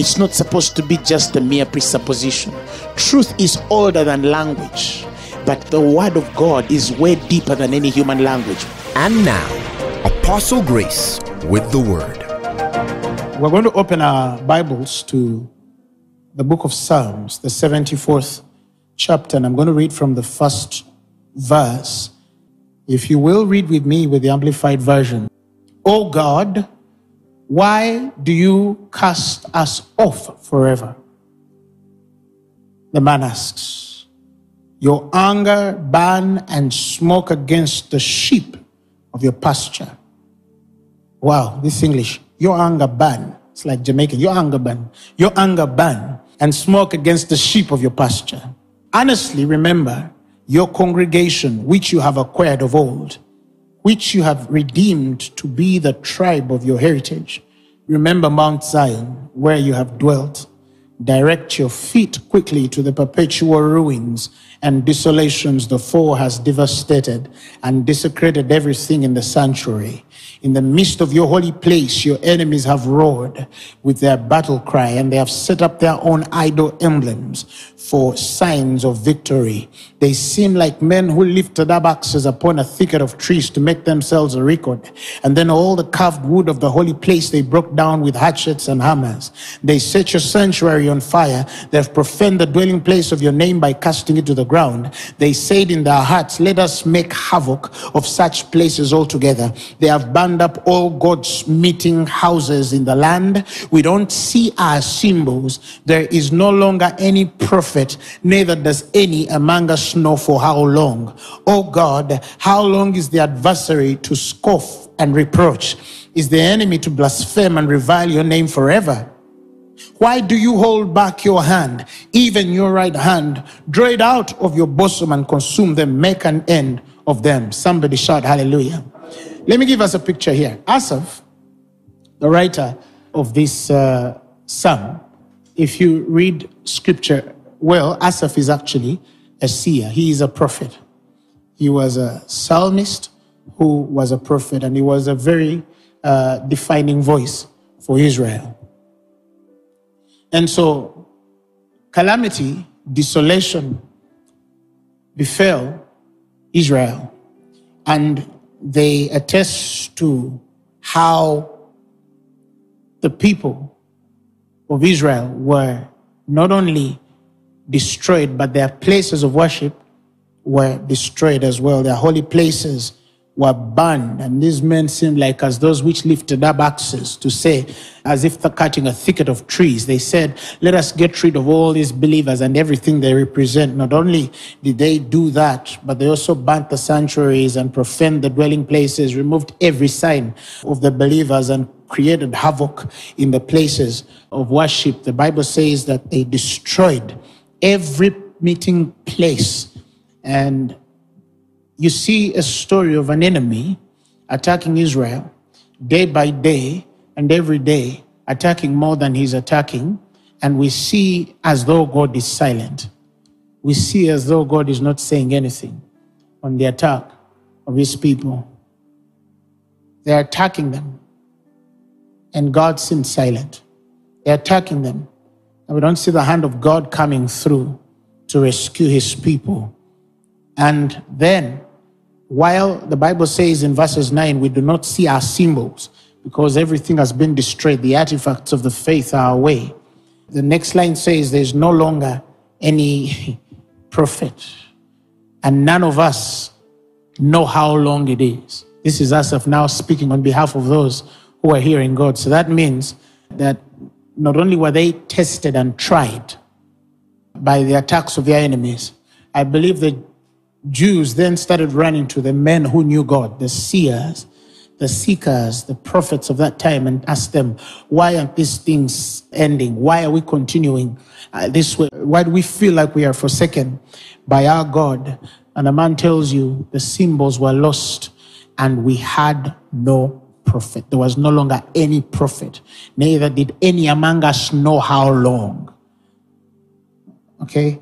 It's not supposed to be just a mere presupposition. Truth is older than language, but the word of God is way deeper than any human language. And now, Apostle Grace with the Word. We're going to open our Bibles to the book of Psalms, the 74th chapter, and I'm going to read from the first verse. If you will read with me with the Amplified Version. O God, why do you cast us off forever? The man asks, Your anger burn and smoke against the sheep of your pasture. Wow, this English. Your anger burn. It's like Jamaican. Your anger burn. Your anger burn and smoke against the sheep of your pasture. Honestly, remember your congregation, which you have acquired of old which you have redeemed to be the tribe of your heritage. Remember Mount Zion, where you have dwelt. Direct your feet quickly to the perpetual ruins and desolations the foe has devastated and desecrated everything in the sanctuary. In the midst of your holy place, your enemies have roared with their battle cry, and they have set up their own idol emblems for signs of victory. They seem like men who lifted up axes upon a thicket of trees to make themselves a record. And then all the carved wood of the holy place they broke down with hatchets and hammers. They set your sanctuary on fire. They have profaned the dwelling place of your name by casting it to the ground. They said in their hearts, Let us make havoc of such places altogether. They have burned up all God's meeting houses in the land. We don't see our symbols. There is no longer any prophet, neither does any among us know for how long. Oh God, how long is the adversary to scoff and reproach? Is the enemy to blaspheme and revile your name forever? Why do you hold back your hand, even your right hand? Draw it out of your bosom and consume them. Make an end of them. Somebody shout hallelujah. Let me give us a picture here. Asaph, the writer of this uh, psalm, if you read scripture well, Asaph is actually a seer. He is a prophet. He was a psalmist who was a prophet, and he was a very uh, defining voice for Israel. And so, calamity, desolation befell Israel. And they attest to how the people of Israel were not only destroyed, but their places of worship were destroyed as well. Their holy places were burned. And these men seemed like as those which lifted up axes to say, as if they're cutting a thicket of trees. They said, Let us get rid of all these believers and everything they represent. Not only did they do that, but they also burnt the sanctuaries and profaned the dwelling places, removed every sign of the believers, and created havoc in the places of worship. The Bible says that they destroyed every meeting place and you see a story of an enemy attacking Israel day by day and every day, attacking more than he's attacking. And we see as though God is silent. We see as though God is not saying anything on the attack of his people. They're attacking them, and God seems silent. They're attacking them, and we don't see the hand of God coming through to rescue his people. And then while the Bible says in verses 9, we do not see our symbols because everything has been destroyed, the artifacts of the faith are away. The next line says there's no longer any prophet, and none of us know how long it is. This is Asaph now speaking on behalf of those who are hearing God. So that means that not only were they tested and tried by the attacks of their enemies, I believe the Jews then started running to the men who knew God, the seers, the seekers, the prophets of that time, and asked them, Why aren't these things ending? Why are we continuing uh, this way. Why do we feel like we are forsaken by our God? And the man tells you the symbols were lost and we had no prophet. There was no longer any prophet. Neither did any among us know how long. Okay?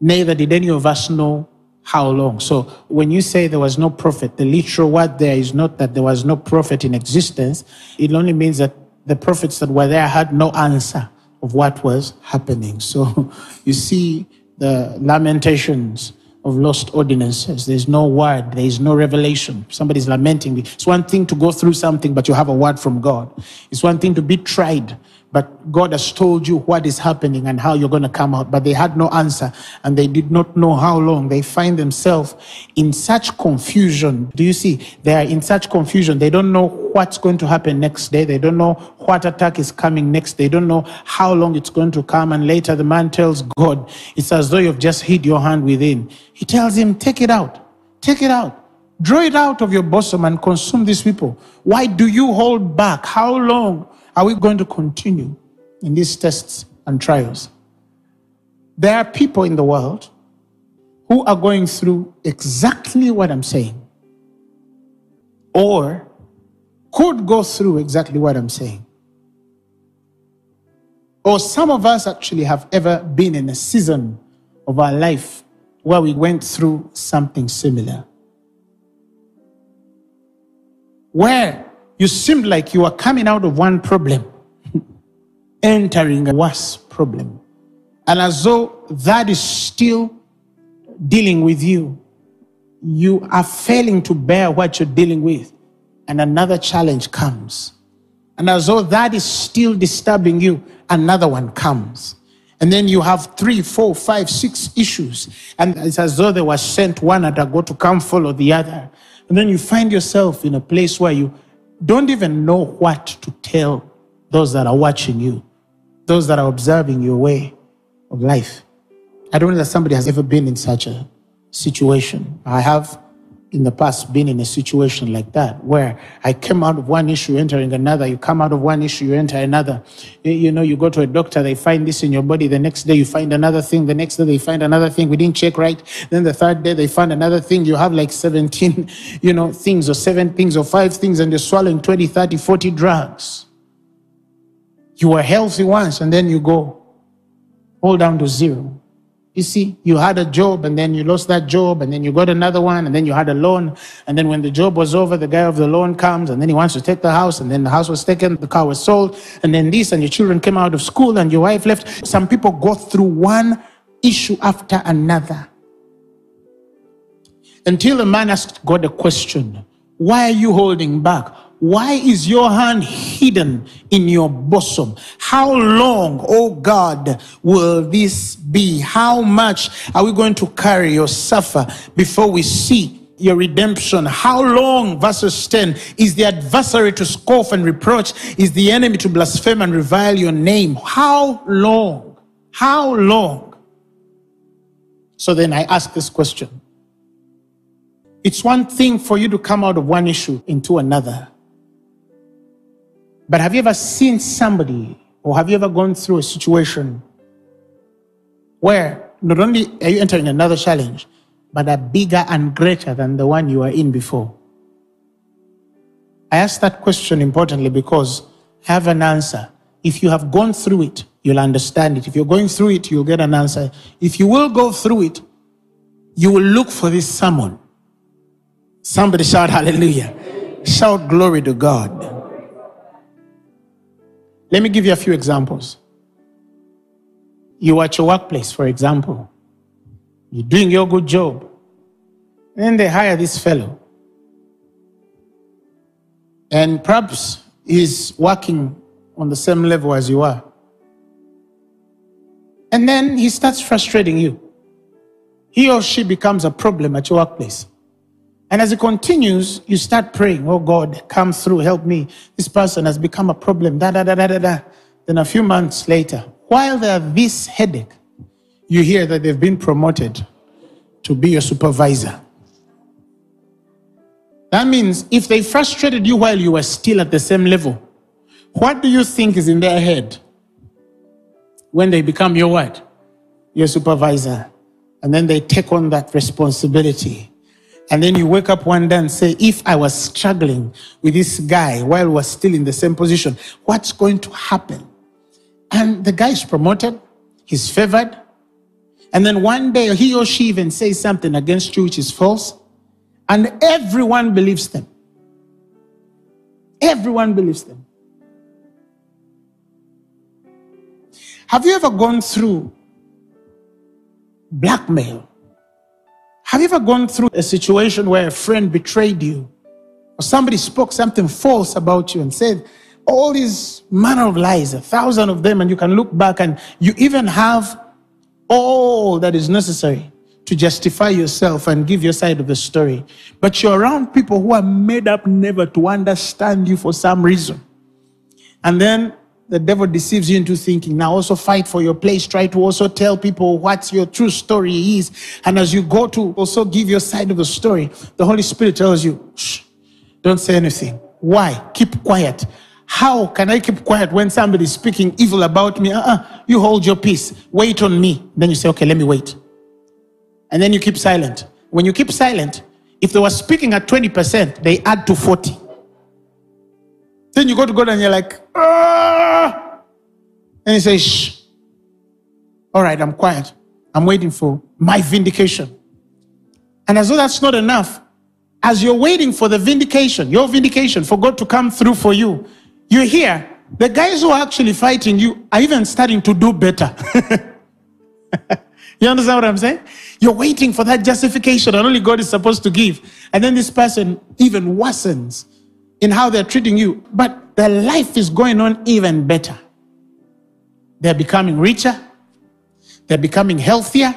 Neither did any of us know how long. So when you say there was no prophet, the literal word there is not that there was no prophet in existence. It only means that the prophets that were there had no answer of what was happening. So you see the lamentations of lost ordinances. There's no word, there is no revelation. Somebody's lamenting. It's one thing to go through something, but you have a word from God. It's one thing to be tried, but God has told you what is happening and how you're going to come out. But they had no answer and they did not know how long. They find themselves in such confusion. Do you see? They are in such confusion. They don't know what's going to happen next day. They don't know what attack is coming next. They don't know how long it's going to come. And later the man tells God, it's as though you've just hid your hand within. He tells him, take it out. Take it out. Draw it out of your bosom and consume these people. Why do you hold back? How long are we going to continue in these tests and trials? There are people in the world who are going through exactly what I'm saying, or could go through exactly what I'm saying. Or some of us actually have ever been in a season of our life where we went through something similar. Where you seemed like you were coming out of one problem, entering a worse problem. And as though that is still dealing with you, you are failing to bear what you're dealing with, and another challenge comes. And as though that is still disturbing you, another one comes. And then you have three, four, five, six issues. And it's as though they were sent one at a go to come follow the other. And then you find yourself in a place where you don't even know what to tell those that are watching you, those that are observing your way of life. I don't know that somebody has ever been in such a situation. I have in the past been in a situation like that where I came out of one issue entering another. You come out of one issue, you enter another. You know, you go to a doctor, they find this in your body. The next day you find another thing. The next day they find another thing. We didn't check right. Then the third day they find another thing. You have like 17, you know, things or seven things or five things and you're swallowing 20, 30, 40 drugs. You were healthy once and then you go all down to zero. You see, you had a job and then you lost that job and then you got another one and then you had a loan. And then when the job was over, the guy of the loan comes and then he wants to take the house and then the house was taken, the car was sold, and then this and your children came out of school and your wife left. Some people go through one issue after another. Until a man asked God a question Why are you holding back? Why is your hand hidden in your bosom? How long, oh God, will this be? How much are we going to carry or suffer before we see your redemption? How long, verses 10, is the adversary to scoff and reproach? Is the enemy to blaspheme and revile your name? How long? How long? So then I ask this question. It's one thing for you to come out of one issue into another. But have you ever seen somebody or have you ever gone through a situation where not only are you entering another challenge, but a bigger and greater than the one you were in before? I ask that question importantly because I have an answer. If you have gone through it, you'll understand it. If you're going through it, you'll get an answer. If you will go through it, you will look for this someone. Somebody shout hallelujah. Shout glory to God. Let me give you a few examples. You at your workplace, for example, you're doing your good job, and they hire this fellow. And perhaps he's working on the same level as you are. And then he starts frustrating you. He or she becomes a problem at your workplace. And as it continues, you start praying, Oh God, come through, help me. This person has become a problem. Da, da, da, da, da, da. Then a few months later, while they have this headache, you hear that they've been promoted to be your supervisor. That means if they frustrated you while you were still at the same level, what do you think is in their head? when they become your what? Your supervisor. And then they take on that responsibility. And then you wake up one day and say, if I was struggling with this guy while we're still in the same position, what's going to happen? And the guy is promoted, he's favored. And then one day he or she even says something against you which is false. And everyone believes them. Everyone believes them. Have you ever gone through blackmail? Have you ever gone through a situation where a friend betrayed you or somebody spoke something false about you and said all these manner of lies, a thousand of them, and you can look back and you even have all that is necessary to justify yourself and give your side of the story. But you're around people who are made up never to understand you for some reason. And then the devil deceives you into thinking, now also fight for your place. Try to also tell people what your true story is. And as you go to also give your side of the story, the Holy Spirit tells you, shh, don't say anything. Why? Keep quiet. How can I keep quiet when somebody is speaking evil about me? Uh-uh. You hold your peace. Wait on me. Then you say, okay, let me wait. And then you keep silent. When you keep silent, if they were speaking at 20%, they add to 40. Then you go to God and you're like, ah! And he says, shh. All right, I'm quiet. I'm waiting for my vindication. And as though that's not enough, as you're waiting for the vindication, your vindication, for God to come through for you, you hear the guys who are actually fighting you are even starting to do better. you understand what I'm saying? You're waiting for that justification that only God is supposed to give. And then this person even worsens in how they're treating you, but their life is going on even better. They're becoming richer, they're becoming healthier,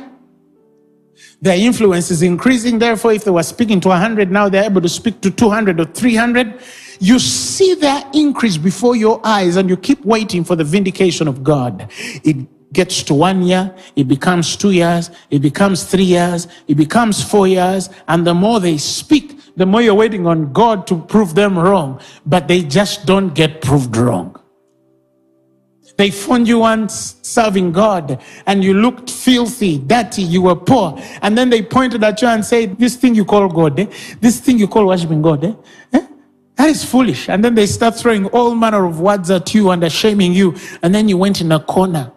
their influence is increasing. Therefore, if they were speaking to 100, now they're able to speak to 200 or 300. You see their increase before your eyes, and you keep waiting for the vindication of God. It gets to one year, it becomes two years, it becomes three years, it becomes four years, and the more they speak, the more you're waiting on God to prove them wrong, but they just don't get proved wrong. They found you once serving God and you looked filthy, dirty, you were poor. And then they pointed at you and said, This thing you call God, eh? this thing you call worshiping God, eh? eh? that is foolish. And then they start throwing all manner of words at you and shaming you. And then you went in a corner.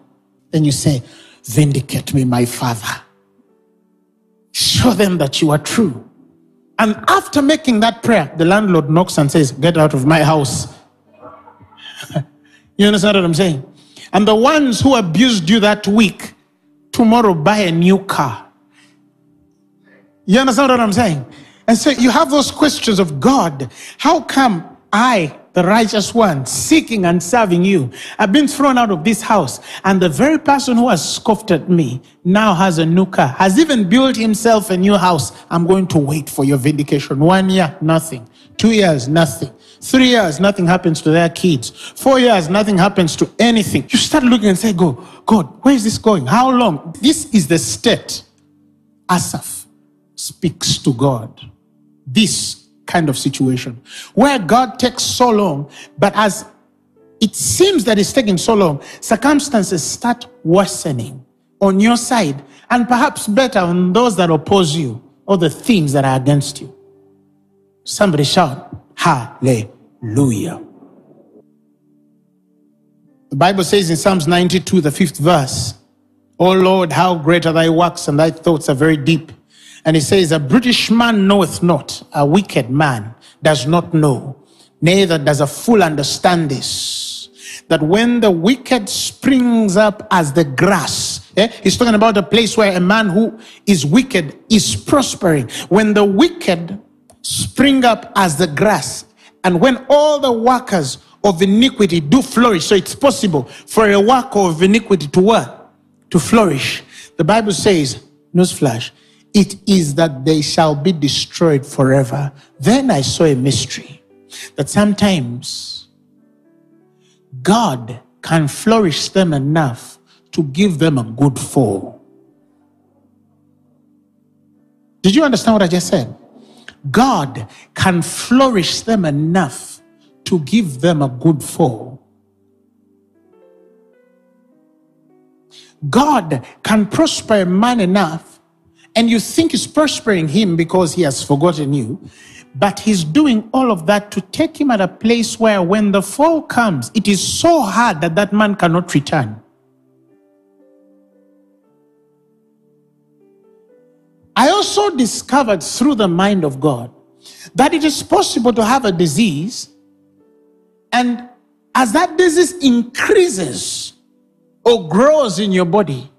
Then you say, Vindicate me, my Father. Show them that you are true. And after making that prayer, the landlord knocks and says, Get out of my house. you understand what I'm saying? And the ones who abused you that week, tomorrow buy a new car. You understand what I'm saying? And so you have those questions of God. How come I the righteous one, seeking and serving you. I've been thrown out of this house, and the very person who has scoffed at me now has a new car, has even built himself a new house. I'm going to wait for your vindication. One year, nothing. Two years, nothing. Three years, nothing happens to their kids. Four years, nothing happens to anything. You start looking and say, God, God, where is this going? How long? This is the state. Asaph speaks to God. This kind of situation where God takes so long, but as it seems that it's taking so long, circumstances start worsening on your side and perhaps better on those that oppose you or the things that are against you. Somebody shout, Hallelujah. The Bible says in Psalms 92, the fifth verse, Oh Lord, how great are thy works, and thy thoughts are very deep. And he says, A British man knoweth not, a wicked man does not know, neither does a fool understand this. That when the wicked springs up as the grass, eh, he's talking about a place where a man who is wicked is prospering. When the wicked spring up as the grass, and when all the workers of iniquity do flourish, so it's possible for a worker of iniquity to what? To flourish. The Bible says, newsflash, it is that they shall be destroyed forever. Then I saw a mystery that sometimes God can flourish them enough to give them a good fall. Did you understand what I just said? God can flourish them enough to give them a good fall. God can prosper a man enough, and you think he's prospering him because he has forgotten you, but he's doing all of that to take him at a place where when the fall comes, it is so hard that that man cannot return. I also discovered through the mind of God that it is possible to have a disease, and as that disease increases or grows in your body,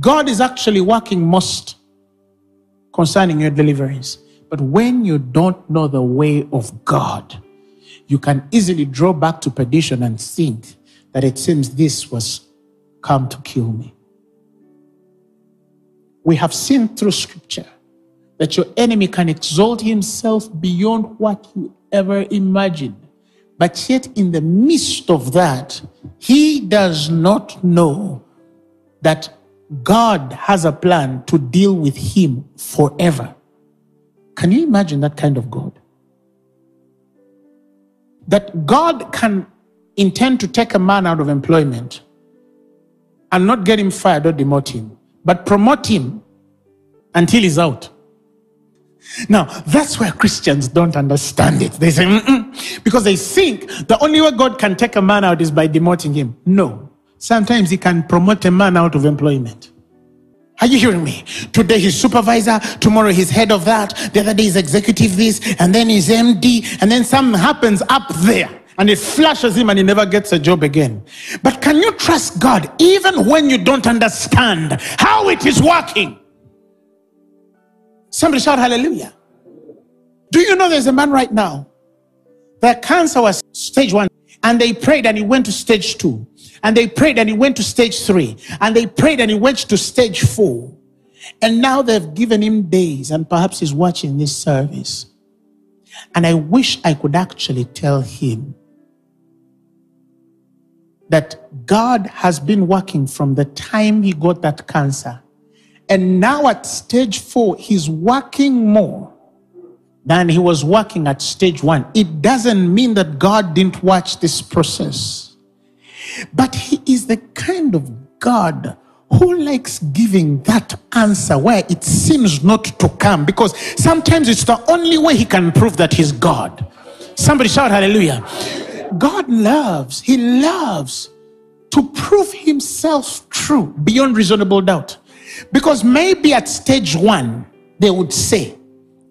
God is actually working most concerning your deliverance. But when you don't know the way of God, you can easily draw back to perdition and think that it seems this was come to kill me. We have seen through scripture that your enemy can exalt himself beyond what you ever imagined. But yet, in the midst of that, he does not know that God has a plan to deal with him forever. Can you imagine that kind of God? That God can intend to take a man out of employment and not get him fired or demote him, but promote him until he's out. Now, that's where Christians don't understand it. They say, because they think the only way God can take a man out is by demoting him. No. Sometimes he can promote a man out of employment. Are you hearing me? Today he's supervisor, tomorrow he's head of that, the other day he's executive this, and then he's MD, and then something happens up there and it flashes him and he never gets a job again. But can you trust God even when you don't understand how it is working? Somebody shout hallelujah. Do you know there's a man right now? The cancer was stage one, and they prayed and he went to stage two, and they prayed and he went to stage three, and they prayed and he went to stage four. And now they've given him days, and perhaps he's watching this service. And I wish I could actually tell him that God has been working from the time he got that cancer and now at stage four, he's working more than he was working at stage one. It doesn't mean that God didn't watch this process, but he is the kind of God who likes giving that answer where it seems not to come because sometimes it's the only way he can prove that he's God. Somebody shout hallelujah. God loves, he loves to prove himself true beyond reasonable doubt. Because maybe at stage one, they would say,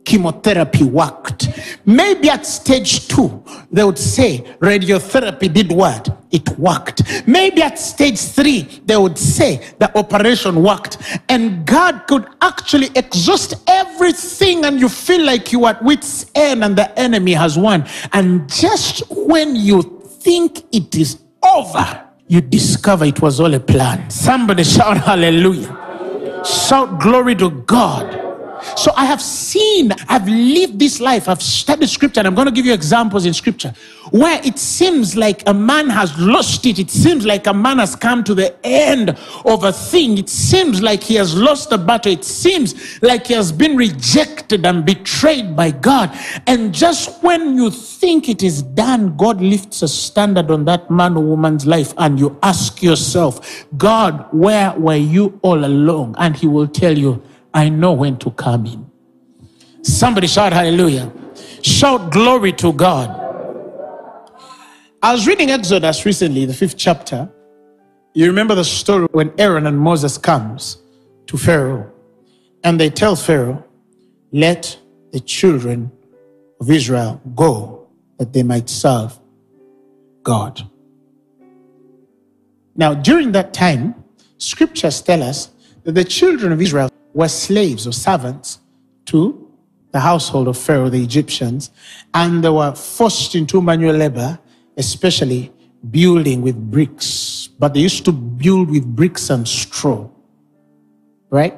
chemotherapy worked. Maybe at stage two, they would say radiotherapy did what? It worked. Maybe at stage three, they would say the operation worked. And God could actually exhaust everything, and you feel like you are at wit's end and the enemy has won. And just when you think it is over, you discover it was all a plan. Somebody shout hallelujah. Shout glory to God. So I have seen, I've lived this life, I've studied scripture, and I'm going to give you examples in scripture where it seems like a man has lost it. It seems like a man has come to the end of a thing. It seems like he has lost the battle. It seems like he has been rejected and betrayed by God. And just when you think it is done, God lifts a standard on that man or woman's life, and you ask yourself, God, where were you all along? And he will tell you, I know when to come in. Somebody shout hallelujah. Shout glory to God. I was reading Exodus recently, the fifth chapter. You remember the story when Aaron and Moses comes to Pharaoh and they tell Pharaoh, let the children of Israel go that they might serve God. Now, during that time, scriptures tell us that the children of Israel were slaves or servants to the household of Pharaoh, the Egyptians, and they were forced into manual labor, especially building with bricks. But they used to build with bricks and straw. Right?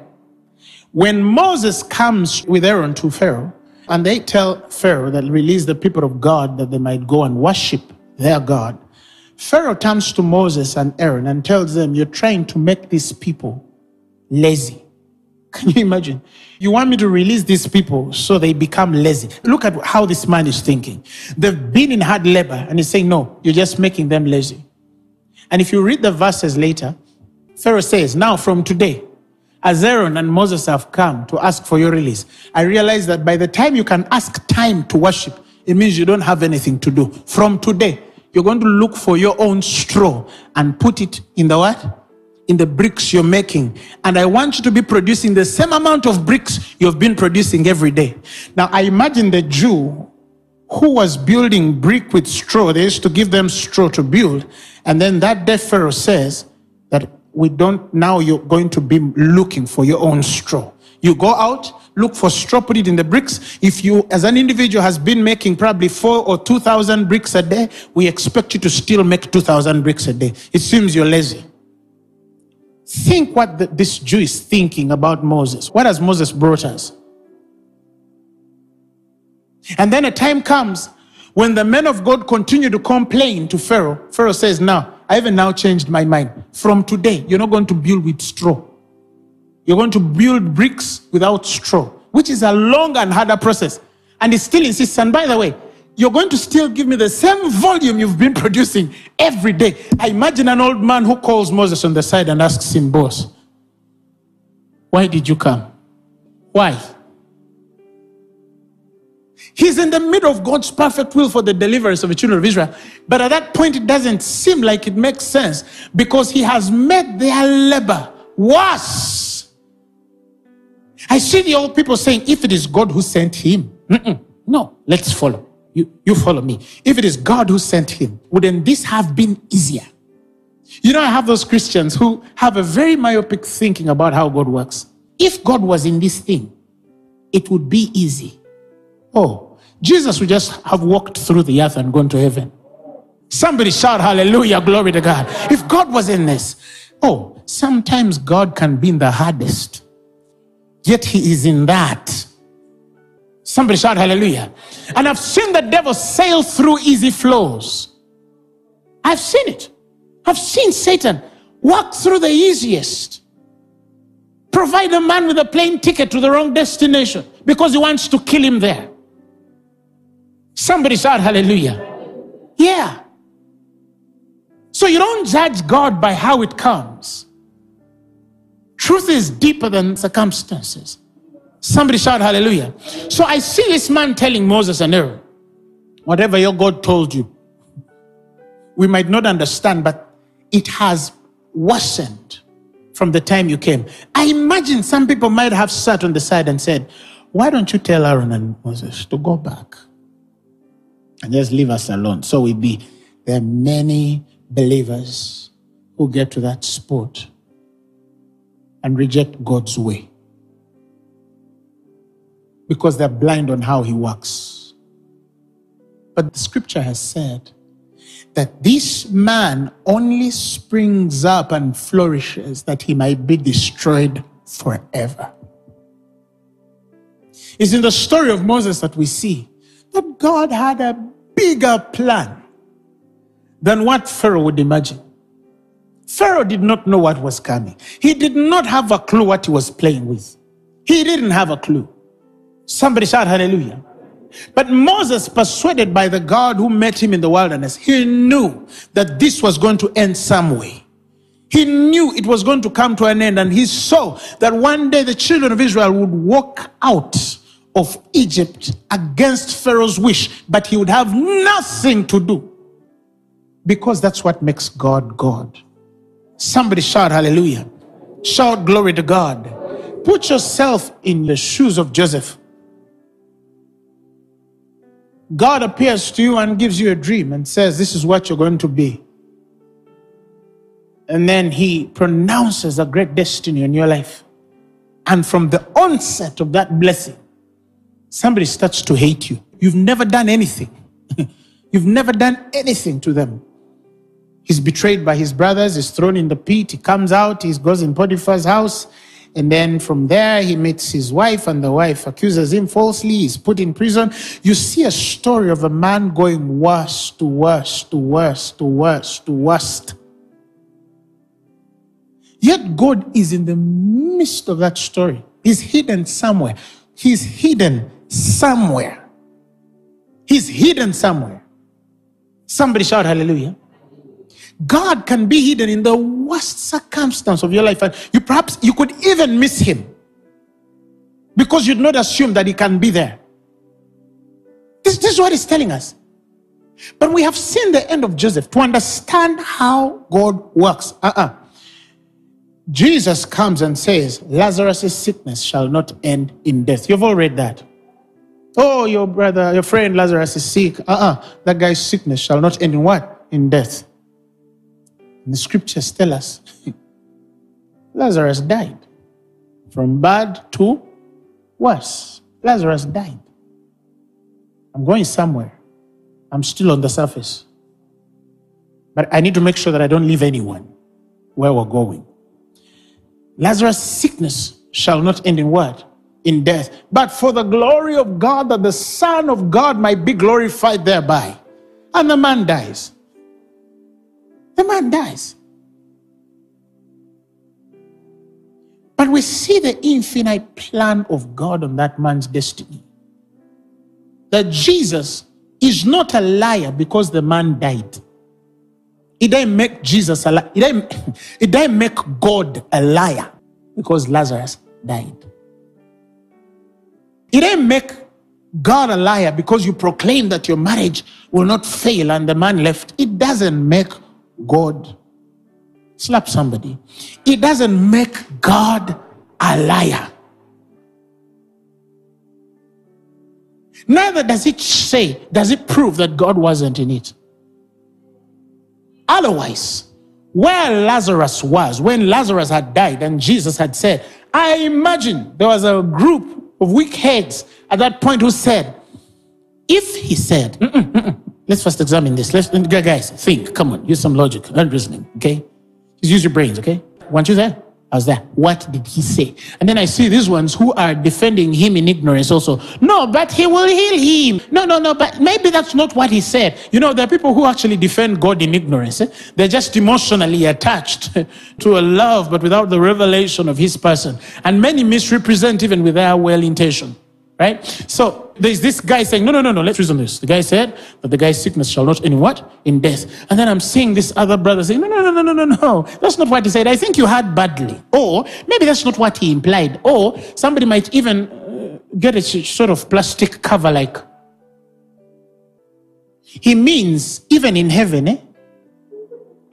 When Moses comes with Aaron to Pharaoh, and they tell Pharaoh that release the people of God that they might go and worship their God, Pharaoh turns to Moses and Aaron and tells them, You're trying to make these people lazy. Can you imagine? You want me to release these people so they become lazy. Look at how this man is thinking. They've been in hard labor, and he's saying, No, you're just making them lazy. And if you read the verses later, Pharaoh says, Now from today, as Aaron and Moses have come to ask for your release, I realize that by the time you can ask time to worship, it means you don't have anything to do. From today, you're going to look for your own straw and put it in the what? In the bricks you're making. And I want you to be producing the same amount of bricks you've been producing every day. Now, I imagine the Jew who was building brick with straw, they used to give them straw to build. And then that day, Pharaoh says that we don't, now you're going to be looking for your own straw. You go out, look for straw, put it in the bricks. If you, as an individual, has been making probably four or 2,000 bricks a day, we expect you to still make 2,000 bricks a day. It seems you're lazy. Think what the, this Jew is thinking about Moses. What has Moses brought us? And then a time comes when the men of God continue to complain to Pharaoh. Pharaoh says, Now, I even now changed my mind. From today, you're not going to build with straw. You're going to build bricks without straw, which is a long and harder process. And he still insists. And by the way, you're going to still give me the same volume you've been producing every day. I imagine an old man who calls Moses on the side and asks him, Boss, why did you come? Why? He's in the middle of God's perfect will for the deliverance of the children of Israel. But at that point, it doesn't seem like it makes sense because he has made their labor worse. I see the old people saying, if it is God who sent him, no, let's follow. You, you follow me. If it is God who sent him, wouldn't this have been easier? You know, I have those Christians who have a very myopic thinking about how God works. If God was in this thing, it would be easy. Oh, Jesus would just have walked through the earth and gone to heaven. Somebody shout hallelujah, glory to God. If God was in this, oh, sometimes God can be in the hardest, yet He is in that. Somebody shout hallelujah. And I've seen the devil sail through easy flows. I've seen it. I've seen Satan walk through the easiest. Provide a man with a plane ticket to the wrong destination because he wants to kill him there. Somebody shout hallelujah. Yeah. So you don't judge God by how it comes. Truth is deeper than circumstances. Somebody shout hallelujah. So I see this man telling Moses and Aaron, whatever your God told you, we might not understand, but it has worsened from the time you came. I imagine some people might have sat on the side and said, Why don't you tell Aaron and Moses to go back and just leave us alone? So we be. There are many believers who get to that spot and reject God's way because they're blind on how He works. But the scripture has said that this man only springs up and flourishes that he might be destroyed forever. It's in the story of Moses that we see that God had a bigger plan than what Pharaoh would imagine. Pharaoh did not know what was coming. He did not have a clue what he was playing with. He didn't have a clue. Somebody shout hallelujah. But Moses, persuaded by the God who met him in the wilderness, he knew that this was going to end some way. He knew it was going to come to an end, and he saw that one day the children of Israel would walk out of Egypt against Pharaoh's wish, but he would have nothing to do because that's what makes God God. Somebody shout hallelujah. Shout glory to God. Put yourself in the shoes of Joseph. God appears to you and gives you a dream and says, This is what you're going to be. And then he pronounces a great destiny in your life. And from the onset of that blessing, somebody starts to hate you. You've never done anything. You've never done anything to them. He's betrayed by his brothers, he's thrown in the pit, he comes out, he goes in Potiphar's house, and then from there, he meets his wife, and the wife accuses him falsely. He's put in prison. You see a story of a man going worse to worse to worse to worse to worst. Yet God is in the midst of that story. He's hidden somewhere. He's hidden somewhere. He's hidden somewhere. Somebody shout hallelujah. God can be hidden in the worst circumstance of your life. And you perhaps you could even miss him because you'd not assume that he can be there. This, this is what he's telling us. But we have seen the end of Joseph to understand how God works. Uh-uh. Jesus comes and says, Lazarus' sickness shall not end in death. You've all read that. Oh, your brother, your friend Lazarus is sick. Uh-uh. That guy's sickness shall not end in what? In death. The scriptures tell us Lazarus died. From bad to worse. Lazarus died. I'm going somewhere. I'm still on the surface. But I need to make sure that I don't leave anyone where we're going. Lazarus' sickness shall not end in what? In death. But for the glory of God, that the Son of God might be glorified thereby. And the man dies. The man dies. But we see the infinite plan of God on that man's destiny. That Jesus is not a liar because the man died. It didn't make Jesus a liar. It didn't, it didn't make God a liar because Lazarus died. It didn't make God a liar because you proclaim that your marriage will not fail and the man left. It doesn't make God slap somebody. It doesn't make God a liar. Neither does it say, does it prove that God wasn't in it. Otherwise, where Lazarus was, when Lazarus had died and Jesus had said, I imagine there was a group of weak heads at that point who said, if he said, mm-mm, mm-mm, let's first examine this. Let's, guys, think, come on, use some logic and reasoning, okay? Just use your brains, okay? Want you there? I was there. What did he say? And then I see these ones who are defending him in ignorance also. No, but he will heal him. No, no, no, but maybe that's not what he said. You know, there are people who actually defend God in ignorance. Eh? They're just emotionally attached to a love, but without the revelation of his person. And many misrepresent even with their well intention. Right? So there's this guy saying, no, no, no, no, let's reason this. The guy said that the guy's sickness shall not end in what? In death. And then I'm seeing this other brother saying, no, no, no, no, no, no, no. That's not what he said. I think you heard badly. Or maybe that's not what he implied. Or somebody might even uh, get a sort of plastic cover like, he means even in heaven, eh?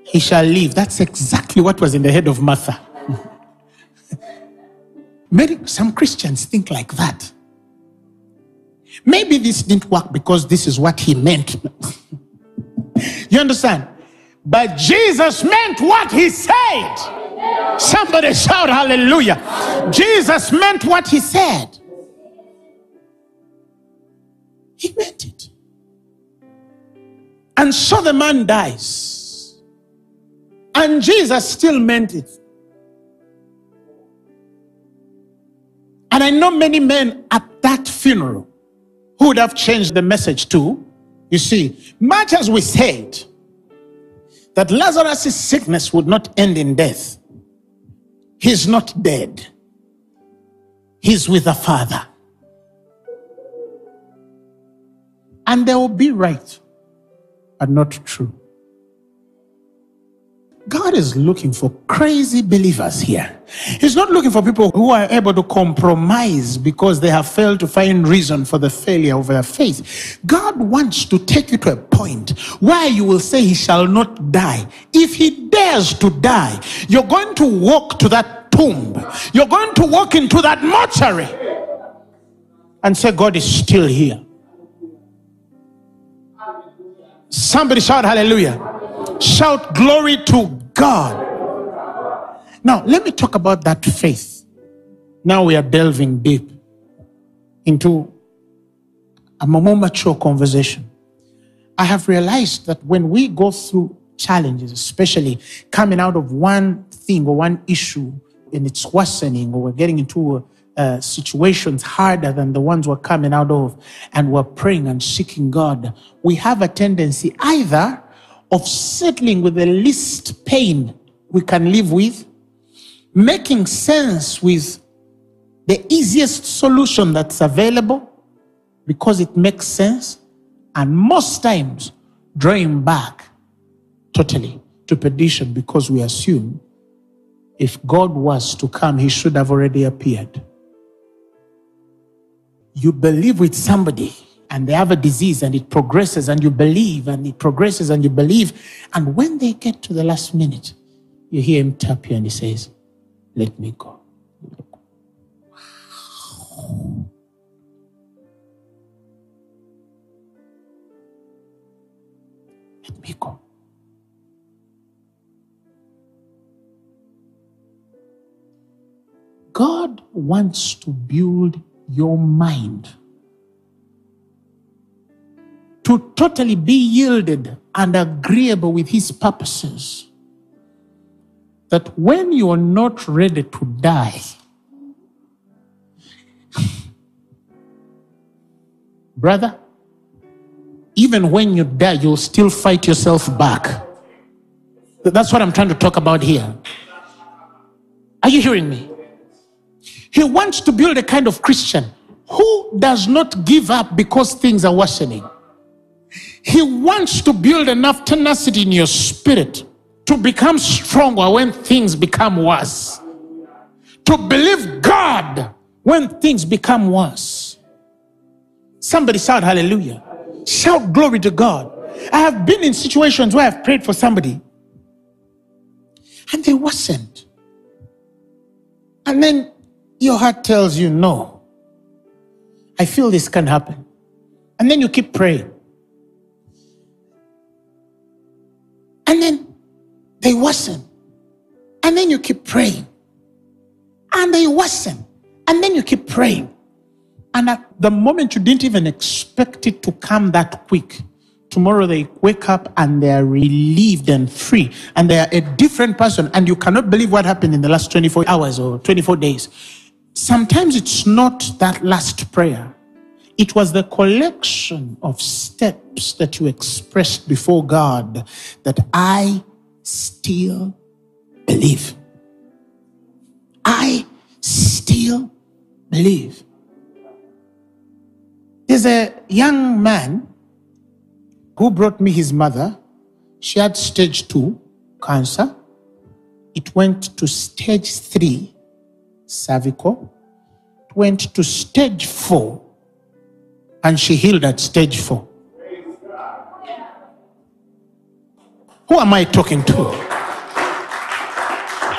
He shall live. That's exactly what was in the head of Martha. Many, some Christians think like that. Maybe this didn't work because this is what he meant. you understand? But Jesus meant what he said. Somebody shout hallelujah. Jesus meant what he said. He meant it. And so the man dies. And Jesus still meant it. And I know many men at that funeral who would have changed the message to, you see, much as we said that Lazarus' sickness would not end in death, he's not dead. He's with the Father. And they will be right, but not true. God is looking for crazy believers here. He's not looking for people who are able to compromise because they have failed to find reason for the failure of their faith. God wants to take you to a point where you will say, He shall not die. If He dares to die, you're going to walk to that tomb, you're going to walk into that mortuary and say, God is still here. Somebody shout hallelujah. Shout glory to God. Now, let me talk about that faith. Now we are delving deep into a more mature conversation. I have realized that when we go through challenges, especially coming out of one thing or one issue and it's worsening, or we're getting into uh, situations harder than the ones we're coming out of, and we're praying and seeking God, we have a tendency either of settling with the least pain we can live with, making sense with the easiest solution that's available because it makes sense, and most times drawing back totally to perdition because we assume if God was to come, he should have already appeared. You believe with somebody and they have a disease and it progresses and you believe and it progresses and you believe. And when they get to the last minute, you hear him tap you and he says, Let me go. Let me go. God wants to build your mind to totally be yielded and agreeable with His purposes. That when you are not ready to die, brother, even when you die, you'll still fight yourself back. That's what I'm trying to talk about here. Are you hearing me? He wants to build a kind of Christian who does not give up because things are worsening. He wants to build enough tenacity in your spirit to become stronger when things become worse. To believe God when things become worse. Somebody shout hallelujah. Shout glory to God. I have been in situations where I've prayed for somebody and they wasn't. And then your heart tells you, no, I feel this can happen. And then you keep praying. And then they wasn't. And then you keep praying. And they wasn't. And then you keep praying. And at the moment you didn't even expect it to come that quick, tomorrow they wake up and they are relieved and free. And they are a different person. And you cannot believe what happened in the last 24 hours or 24 days. Sometimes it's not that last prayer. It was the collection of steps that you expressed before God that I still believe. I still believe. There's a young man who brought me his mother. She had stage two cancer. It went to stage three cervical. It went to stage four and she healed at stage four. Who am I talking to?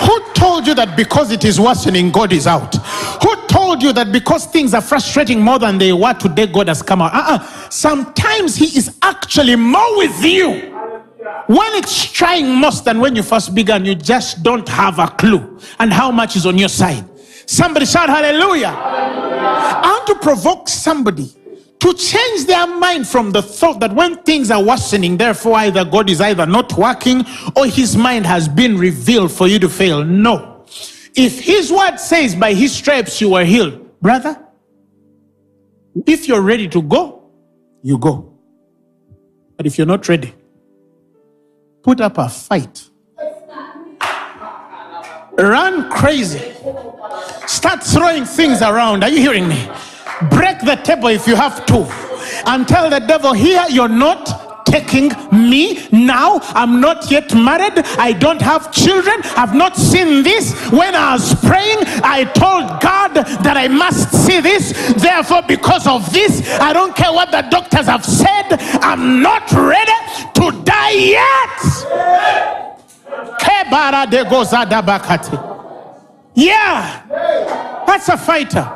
Who told you that because it is worsening, God is out? Who told you that because things are frustrating more than they were today, God has come out? Uh-uh. Sometimes He is actually more with you when it's trying most than when you first began, you just don't have a clue and how much is on your side. Somebody shout hallelujah. hallelujah. I want to provoke somebody to change their mind from the thought that when things are worsening, therefore either God is either not working or his mind has been revealed for you to fail. No. If his word says by his stripes you were healed, brother, if you're ready to go, you go. But if you're not ready, put up a fight. Run crazy. Start throwing things around. Are you hearing me? Break the table if you have to. And tell the devil, here you're not taking me now. I'm not yet married. I don't have children. I've not seen this. When I was praying, I told God that I must see this. Therefore, because of this, I don't care what the doctors have said. I'm not ready to die yet. Yeah, that's a fighter.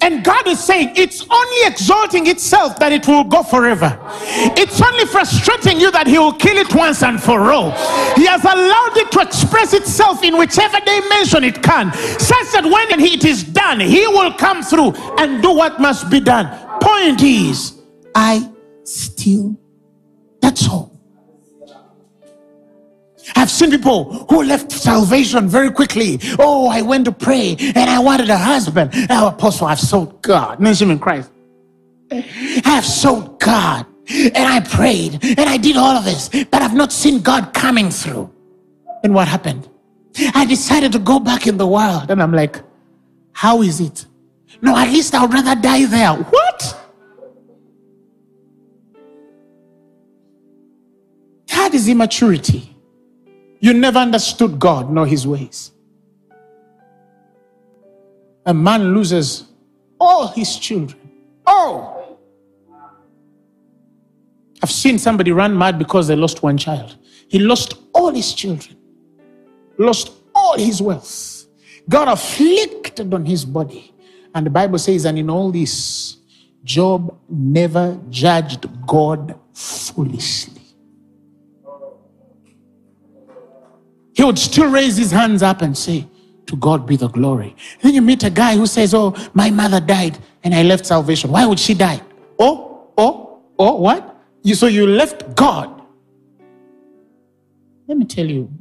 And God is saying it's only exalting itself that it will go forever. It's only frustrating you that He will kill it once and for all. He has allowed it to express itself in whichever dimension it can, such that when it is done, He will come through and do what must be done. Point is, I still, that's all. I've seen people who left salvation very quickly. Oh, I went to pray and I wanted a husband. Oh, apostle, I've sold God. Nation in Christ. I have sold God and I prayed and I did all of this, but I've not seen God coming through. And what happened? I decided to go back in the world. And I'm like, how is it? No, at least I would rather die there. What? That is immaturity. You never understood God nor his ways. A man loses all his children. Oh! I've seen somebody run mad because they lost one child. He lost all his children, lost all his wealth, got afflicted on his body. And the Bible says, and in all this, Job never judged God foolishly. He would still raise his hands up and say, To God be the glory. Then you meet a guy who says, Oh, my mother died and I left salvation. Why would she die? Oh, oh, oh, what? You, so you left God. Let me tell you,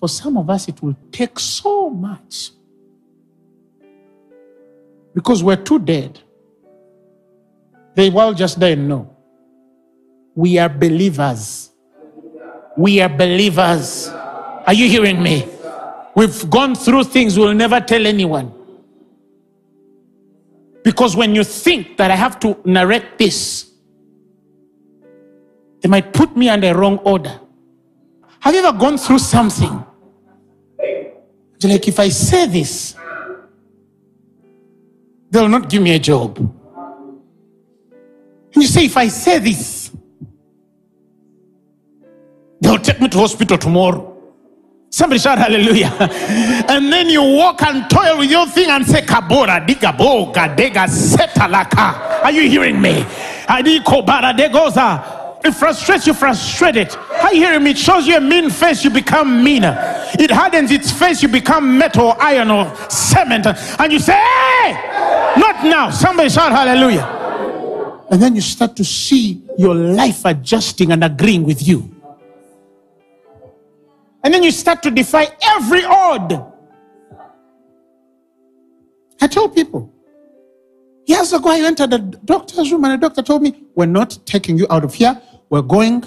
for some of us, it will take so much because we're too dead. They will just die know. We are believers. We are believers. Are you hearing me? We've gone through things we'll never tell anyone. Because when you think that I have to narrate this, they might put me under wrong order. Have you ever gone through something? Like, if I say this, they'll not give me a job. And you say, if I say this, they'll take me to hospital tomorrow. Somebody shout hallelujah. and then you walk and toil with your thing and say, Kabora, diga boga, dega setalaka. Are you hearing me? Adiko bara degoza. It frustrates you, frustrated. Are you hearing me? It shows you a mean face, you become meaner. It hardens its face, you become metal, iron, or cement. And you say, hey, not now. Somebody shout hallelujah. And then you start to see your life adjusting and agreeing with you. And then you start to defy every odd. I told people, years ago, I entered the doctor's room and the doctor told me, We're not taking you out of here. We're going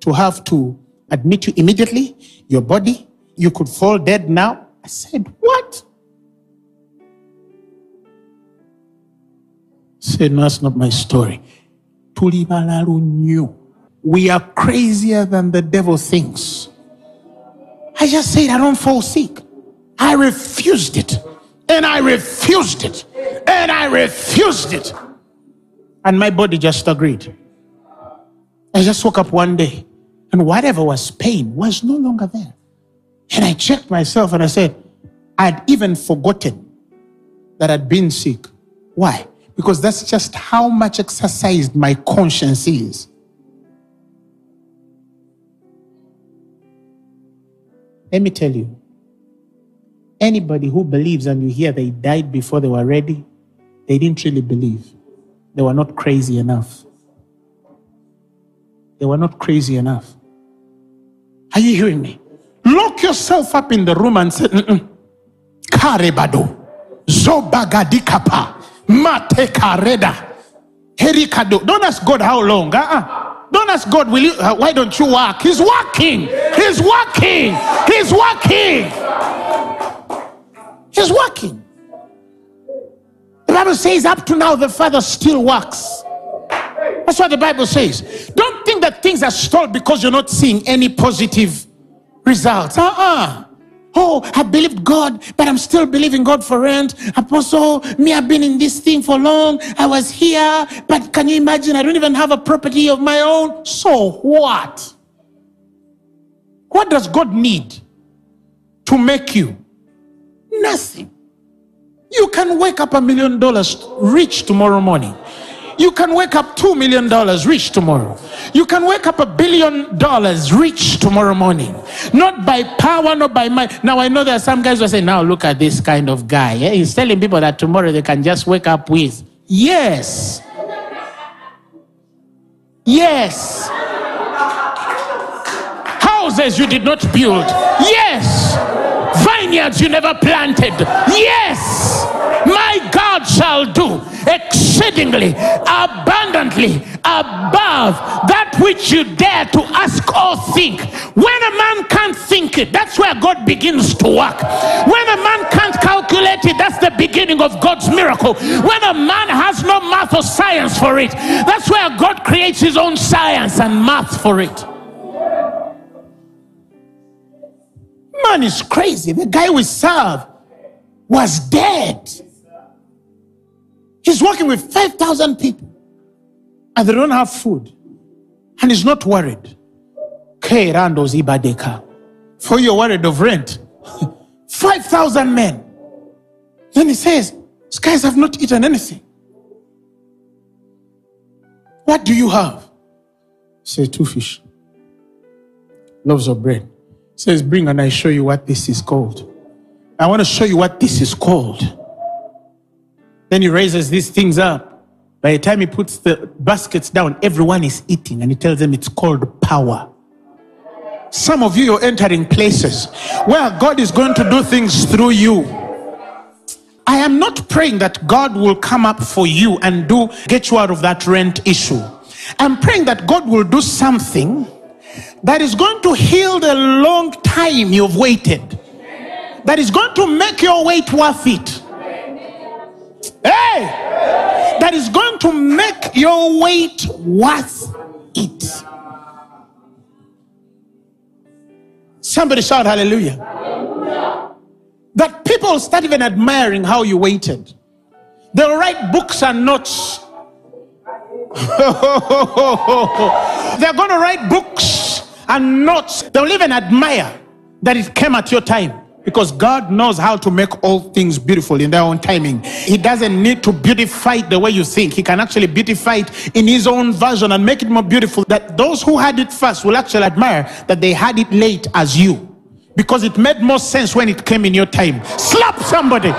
to have to admit you immediately. Your body, you could fall dead now. I said, What? Said, No, that's not my story. We are crazier than the devil thinks. I just said, I don't fall sick. I refused it. And I refused it. And I refused it. And my body just agreed. I just woke up one day and whatever was pain was no longer there. And I checked myself and I said, I'd even forgotten that I'd been sick. Why? Because that's just how much exercised my conscience is. Let me tell you anybody who believes and you hear they died before they were ready, they didn't really believe. They were not crazy enough. They were not crazy enough. Are you hearing me? Lock yourself up in the room and say, Karebado, Zobagadikapa, Mate Kareda, Herikado. Don't ask God how long. Uh-uh. Don't ask God, will you, uh, why don't you work? He's working. He's working. He's working. He's working. The Bible says, up to now, the Father still works. That's what the Bible says. Don't think that things are stalled because you're not seeing any positive results. Uh uh-uh. Oh, I believed God, but I'm still believing God for rent. Apostle, me, I've been in this thing for long. I was here, but can you imagine? I don't even have a property of my own. So what? What does God need to make you? Nothing. You can wake up a million dollars rich tomorrow morning. You can wake up $2 million rich tomorrow. You can wake up a billion dollars rich tomorrow morning. Not by power, not by might. Now, I know there are some guys who say, now look at this kind of guy. Yeah? He's telling people that tomorrow they can just wake up with. Yes. Yes. Houses you did not build. Yes. Vineyards you never planted. Yes. My God shall do exceedingly, abundantly, above that which you dare to ask or think. When a man can't think it, that's where God begins to work. When a man can't calculate it, that's the beginning of God's miracle. When a man has no math or science for it, that's where God creates his own science and math for it. Man is crazy. The guy we serve was dead. He's working with 5,000 people and they don't have food. And he's not worried. For you're worried of rent. 5,000 men. Then he says, These guys have not eaten anything. What do you have? Say, two fish, loaves of bread. Says, Bring and I show you what this is called. I want to show you what this is called. Then he raises these things up. By the time he puts the baskets down, everyone is eating and he tells them it's called power. Some of you are entering places where God is going to do things through you. I am not praying that God will come up for you and do get you out of that rent issue. I'm praying that God will do something that is going to heal the long time you've waited. That is going to make your wait worth it. Hey! That is going to make your wait worth it. Somebody shout hallelujah. hallelujah. That people start even admiring how you waited. They'll write books and notes. They're going to write books and notes. They'll even admire that it came at your time because God knows how to make all things beautiful in their own timing. He doesn't need to beautify it the way you think. He can actually beautify it in his own version and make it more beautiful. That those who had it first will actually admire that they had it late as you because it made more sense when it came in your time. Slap somebody.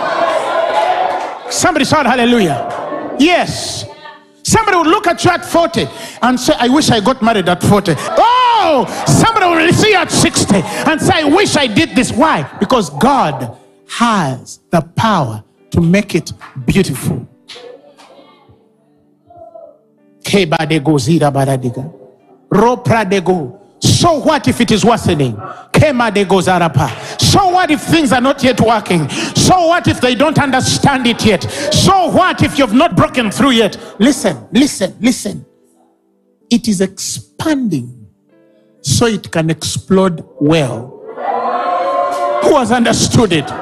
Somebody shout hallelujah. Yes. Somebody will look at you at 40 and say, I wish I got married at 40. Oh, Oh, somebody will see at 60 and say, I wish I did this. Why? Because God has the power to make it beautiful. So what if it is worsening? So what if things are not yet working? So what if they don't understand it yet? So what if you've not broken through yet? Listen, listen, listen. It is expanding so it can explode well. Who has understood it?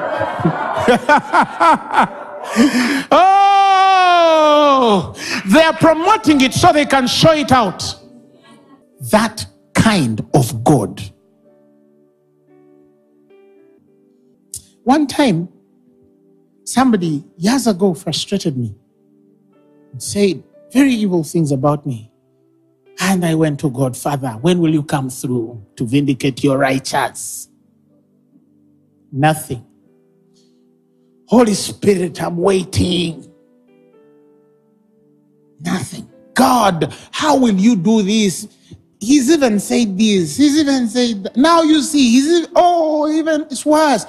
oh, they are promoting it so they can show it out. That kind of God. One time, somebody years ago frustrated me and said very evil things about me. And I went to God, Father, when will you come through to vindicate your righteous? Nothing. Holy Spirit, I'm waiting. Nothing. God, how will you do this? He's even said this. He's even said that. Now you see, he's even, oh, even it's worse.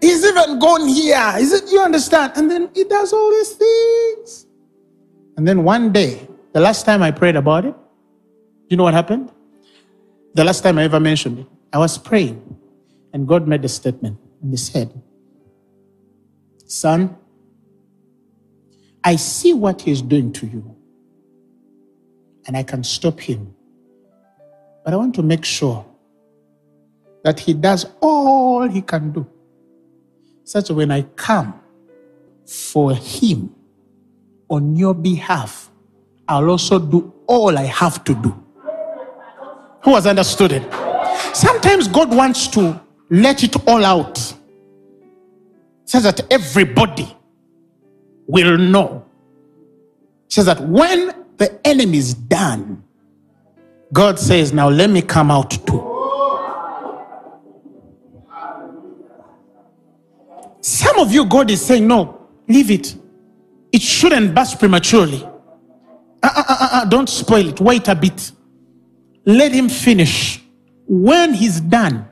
He's even gone here. Is it you understand? And then he does all these things. And then one day, the last time I prayed about it, you know what happened? The last time I ever mentioned it, I was praying, and God made a statement, and He said, Son, I see what He's doing to you, and I can stop Him but I want to make sure that He does all He can do. Such when I come for Him on your behalf, I'll also do all I have to do. Who has understood it? Sometimes God wants to let it all out so that everybody will know. Says that when the enemy is done, God says, Now let me come out too. Some of you, God is saying, No, leave it. It shouldn't burst prematurely. Uh, uh, uh, uh, don't spoil it. Wait a bit. Let him finish. When he's done,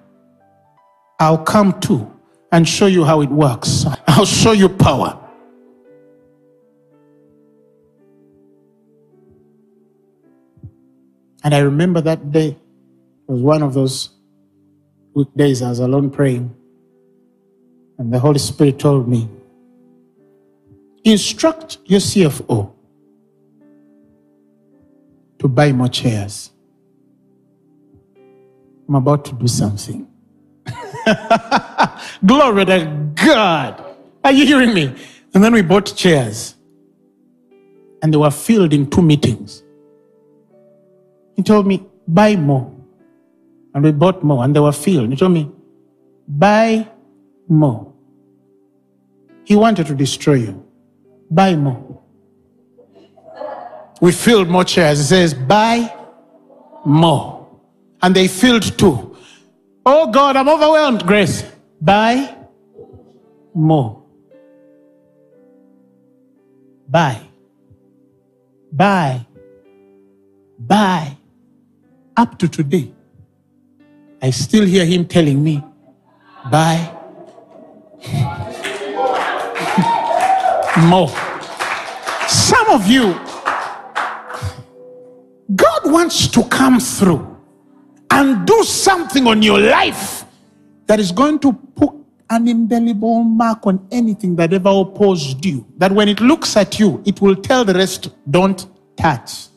I'll come too and show you how it works. I'll show you power. And I remember that day it was one of those weekdays I was alone praying. And the Holy Spirit told me, Instruct your CFO to buy more chairs. I'm about to do something. Glory to God. Are you hearing me? And then we bought chairs. And they were filled in two meetings. He told me, buy more. And we bought more and they were filled. He told me, buy more. He wanted to destroy you. Buy more. We filled more chairs. He says, buy more. And they filled two. Oh God, I'm overwhelmed, Grace. Buy more. Buy. Buy. Buy. Up to today, I still hear him telling me, buy more. Some of you, God wants to come through and do something on your life that is going to put an indelible mark on anything that ever opposed you. That when it looks at you, it will tell the rest, don't touch.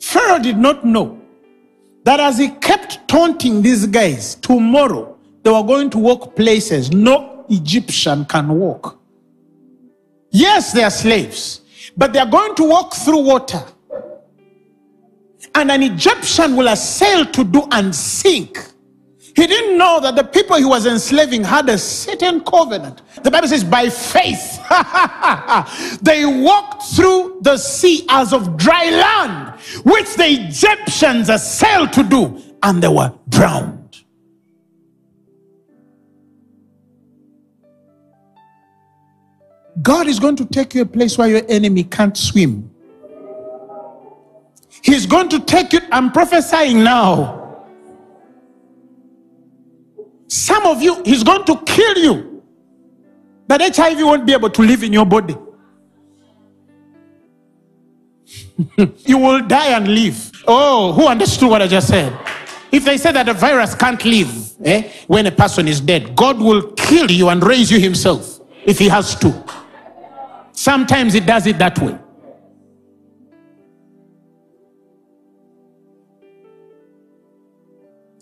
Pharaoh did not know that as he kept taunting these guys, tomorrow they were going to walk places no Egyptian can walk. Yes, they are slaves, but they are going to walk through water. And an Egyptian will assail to do and sink. He didn't know that the people he was enslaving had a certain covenant. The Bible says, by faith, they walked through the sea as of dry land, which the Egyptians assailed to do, and they were drowned. God is going to take you a place where your enemy can't swim. He's going to take you. I'm prophesying now. Some of you, he's going to kill you. That HIV won't be able to live in your body. you will die and live. Oh, who understood what I just said? If they say that a virus can't live eh, when a person is dead, God will kill you and raise you himself if he has to. Sometimes it does it that way.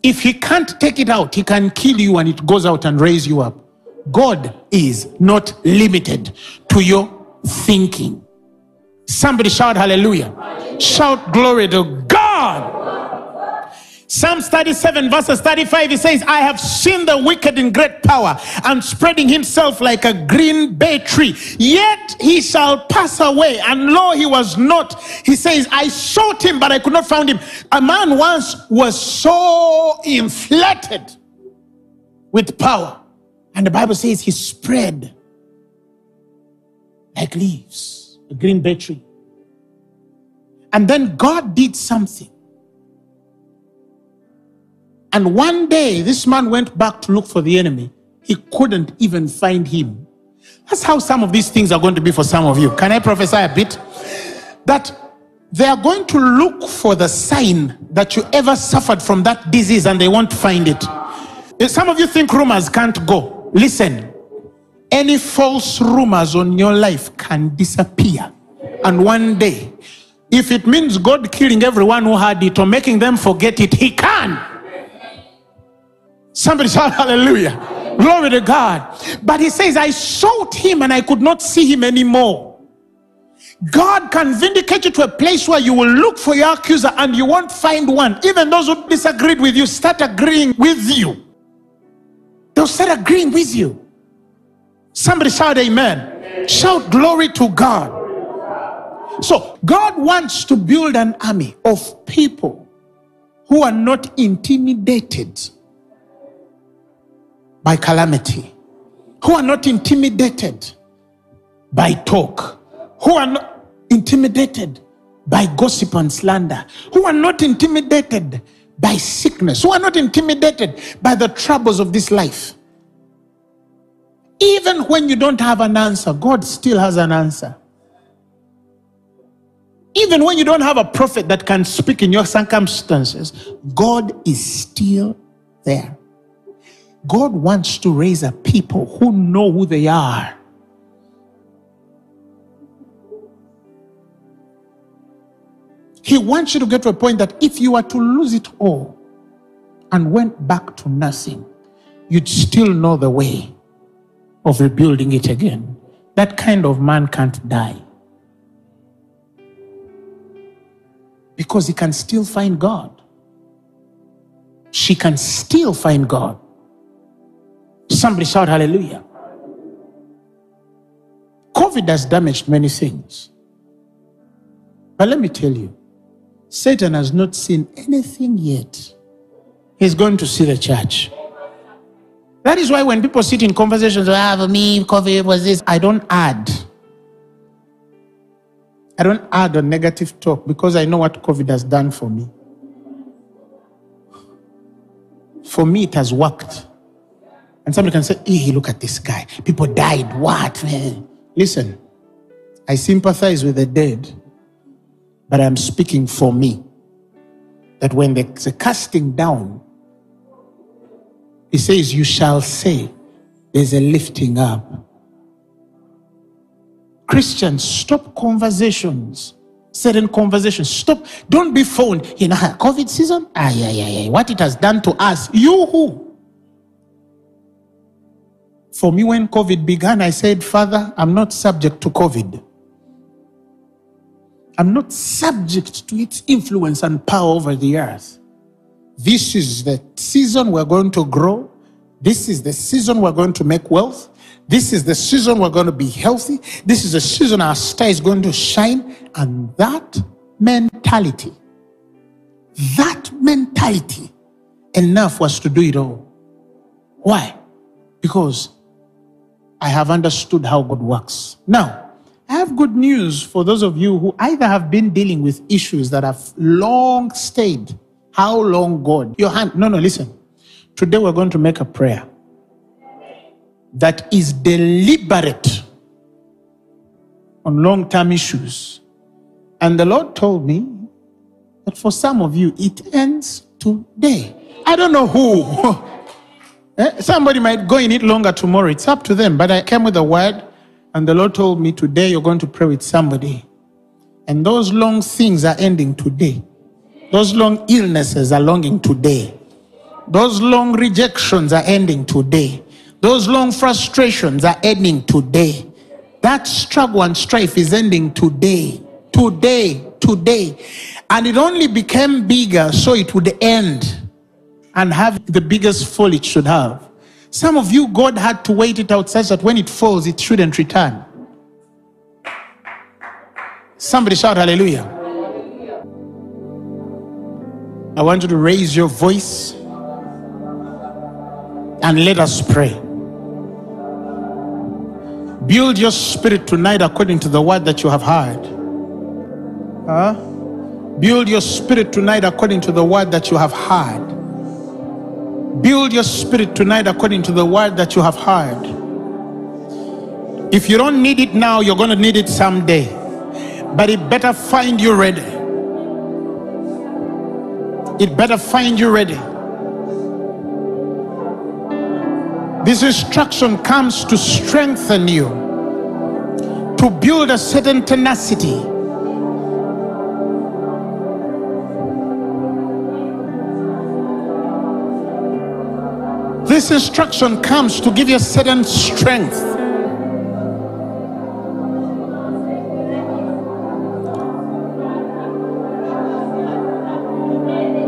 If he can't take it out, he can kill you and it goes out and raise you up. God is not limited to your thinking. Somebody shout hallelujah. Shout glory to God. Psalms 37 verses 35, he says, I have seen the wicked in great power and spreading himself like a green bay tree. Yet he shall pass away. And lo, he was not. He says, I sought him, but I could not find him. A man once was so inflated with power. And the Bible says he spread like leaves, a green bay tree. And then God did something. And one day, this man went back to look for the enemy. He couldn't even find him. That's how some of these things are going to be for some of you. Can I prophesy a bit? That they are going to look for the sign that you ever suffered from that disease and they won't find it. Some of you think rumors can't go. Listen, any false rumors on your life can disappear. And one day, if it means God killing everyone who had it or making them forget it, He can. Somebody shout hallelujah. Glory to God. But he says, I sought him and I could not see him anymore. God can vindicate you to a place where you will look for your accuser and you won't find one. Even those who disagreed with you start agreeing with you. They'll start agreeing with you. Somebody shout amen. Shout glory to God. So, God wants to build an army of people who are not intimidated by calamity, who are not intimidated by talk, who are not intimidated by gossip and slander, who are not intimidated by sickness, who are not intimidated by the troubles of this life. Even when you don't have an answer, God still has an answer. Even when you don't have a prophet that can speak in your circumstances, God is still there. God wants to raise a people who know who they are. He wants you to get to a point that if you were to lose it all and went back to nothing, you'd still know the way of rebuilding it again. That kind of man can't die. Because he can still find God. She can still find God. Somebody shout hallelujah. COVID has damaged many things. But let me tell you, Satan has not seen anything yet. He's going to see the church. That is why when people sit in conversations, ah, for me, COVID was this, I don't add. I don't add a negative talk because I know what COVID has done for me. For me, it has worked. And somebody can say, hey, look at this guy. People died. What? Listen, I sympathize with the dead, but I'm speaking for me. That when there's a casting down, he says, You shall say, there's a lifting up. Christians, stop conversations. Certain conversations. Stop. Don't be phoned. You know, COVID season? Ah, yeah, yeah, yeah. What it has done to us. You who? For me, when COVID began, I said, Father, I'm not subject to COVID. I'm not subject to its influence and power over the earth. This is the season we're going to grow. This is the season we're going to make wealth. This is the season we're going to be healthy. This is the season our star is going to shine. And that mentality, that mentality, enough was to do it all. Why? Because I have understood how God works. Now, I have good news for those of you who either have been dealing with issues that have long stayed. How long, God? Your hand. No, no, listen. Today we're going to make a prayer that is deliberate on long term issues. And the Lord told me that for some of you, it ends today. I don't know who. Eh, somebody might go in it longer tomorrow. It's up to them. But I came with a word, and the Lord told me today you're going to pray with somebody. And those long things are ending today. Those long illnesses are longing today. Those long rejections are ending today. Those long frustrations are ending today. That struggle and strife is ending today. Today. Today. And it only became bigger so it would end and have the biggest fall it should have. Some of you, God had to wait it out such that when it falls, it shouldn't return. Somebody shout hallelujah. I want you to raise your voice and let us pray. Build your spirit tonight according to the word that you have heard. Huh? Build your spirit tonight according to the word that you have heard. Build your spirit tonight according to the word that you have heard. If you don't need it now, you're going to need it someday. But it better find you ready. It better find you ready. This instruction comes to strengthen you, to build a certain tenacity This instruction comes to give you a certain strength.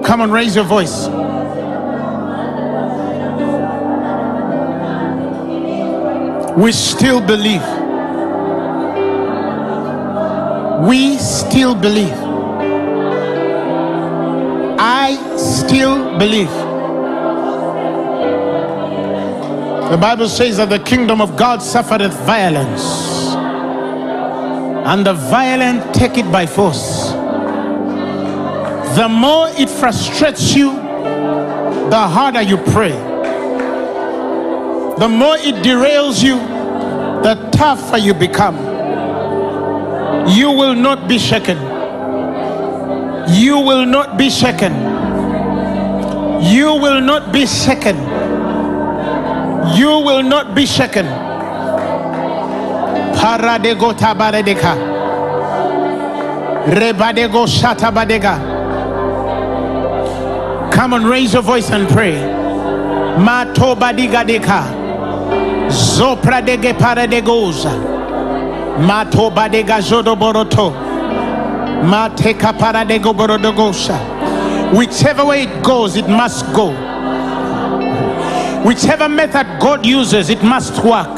Come on, raise your voice. We still believe. We still believe. I still believe. The Bible says that the kingdom of God suffereth violence, and the violent take it by force. The more it frustrates you, the harder you pray. The more it derails you, the tougher you become. You will not be shaken. You will not be shaken. You will not be shaken You will not be shaken. Tabaredeka. Come on, raise your voice and pray. Matobadigadeka. Zopradege paradegoza. Matobadega zodoboroto. Mateka paradego borodogosa. Whichever way it goes, it must go. Whichever method God uses, it must work.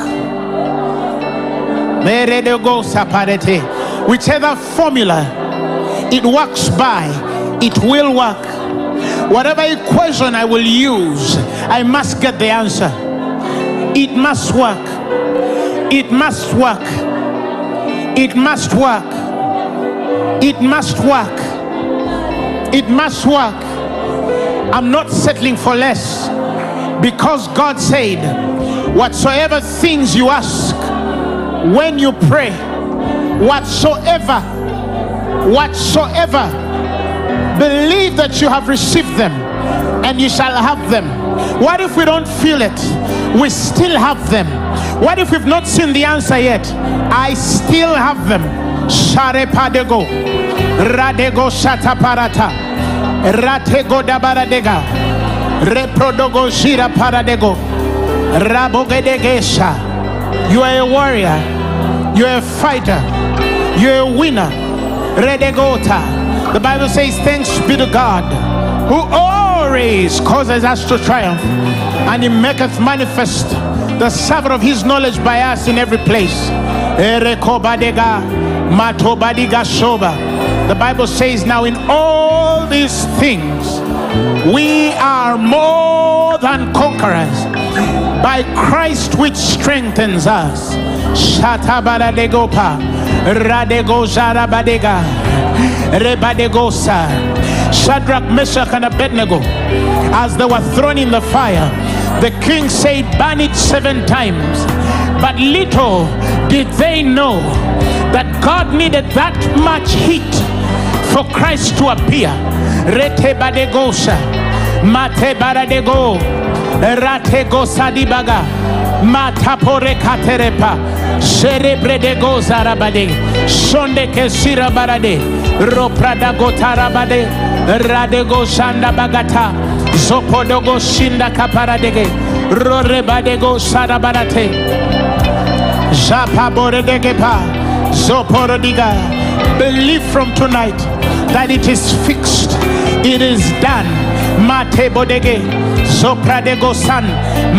Whichever formula it works by, it will work. Whatever equation I will use, I must get the answer. It must work. It must work. It must work. It must work. It must work. I'm not settling for less because God said, Whatsoever things you ask when you pray, whatsoever, whatsoever, believe that you have received them and you shall have them. What if we don't feel it? We still have them. What if we've not seen the answer yet? I still have them. Share padego, radego shata parata, ratego dabaradega, reprodogo shira paradego, rabogedegesha. You are a warrior. You are a fighter. You are a winner. Redegota. The Bible says, Thanks be to God who always causes us to triumph and he maketh manifest the savor of his knowledge by us in every place. The Bible says, Now in all these things we are more than conquerors by Christ which strengthens us. Shatabaradegopa, Radego Zarabadega, Rebadegosa, Shadrach, Meshach, and Abednego, as they were thrown in the fire, the king said, Burn it seven times. But little did they know that God needed that much heat for Christ to appear. Rete badegosa, mate baradego, rate gosadibaga, matapore katerepa, cerebre de gozarabade, sonde kesira barade, roprada gotarabade, radego shanda bagata, zopodogo shinda kaparadege, rorebadego sarabarate. Zapaboredegepa, Zoporodiga. Believe from tonight that it is fixed, it is done. Mate bodege, Zopradego san,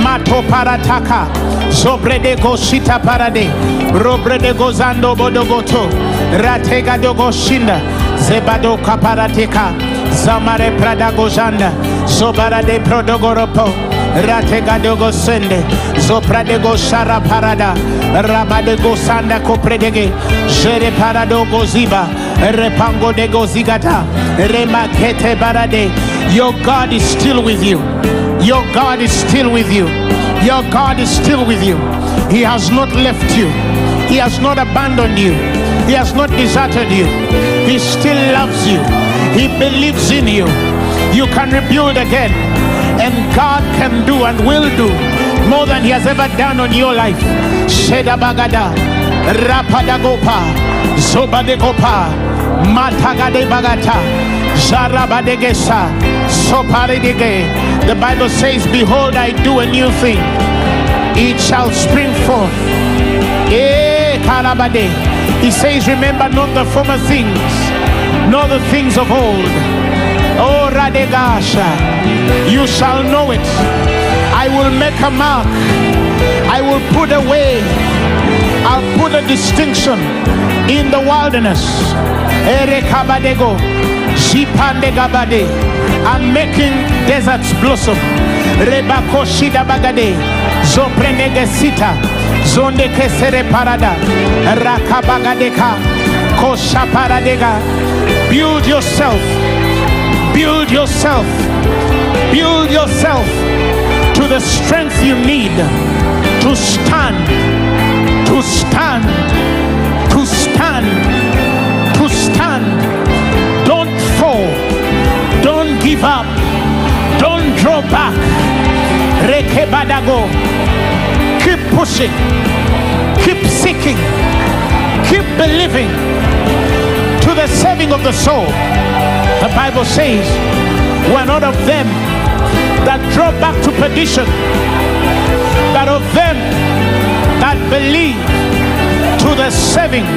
Mato parataka, Zobredego shita parade, Robredego zando bodogoto, Ratega dogo shinda, Zebado kaparateka, Zamare pradago zanda, Zobarade prodogoropo. Rategadogo sende, Zopradego shara parada, Rabadego sanda kopredege, Jere paradogo ziba, Repango de gozigata, Remakete barade. Your God is still with you. Your God is still with you. Your God is still with you. He has not left you. He has not abandoned you. He has not deserted you. He still loves you. He believes in you. You can rebuild again and God can do and will do more than He has ever done on your life. Sheda bagada, rapadagopa, zobadegopa, matagade bagata, zarabadegesa, soparedige. The Bible says, Behold, I do a new thing. It shall spring forth. Eh. He says, Remember not the former things, nor the things of old. Oh, Radegasha, you shall know it. I will make a mark. I will put away. I'll put a distinction in the wilderness. Erekabadego, Shipandegabade. I'm making deserts blossom. Rebako Shida Bagade, Zoprenege Zonde Kesere Parada, Rakabagadeka, Kosha Paradega. Build yourself build yourself. Build yourself to the strength you need to stand to stand to stand to stand. Don't fall. Don't give up. Don't draw back. Keep pushing, keep seeking, keep believing to the saving of the soul. The Bible says, we're not of them that draw back to perdition, but of them that believe to the saving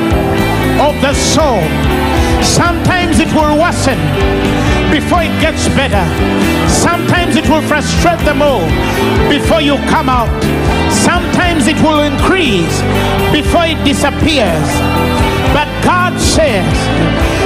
of the soul. Sometimes it will worsen before it gets better. Sometimes it will frustrate them all before you come out. Sometimes it will increase before it disappears. But God says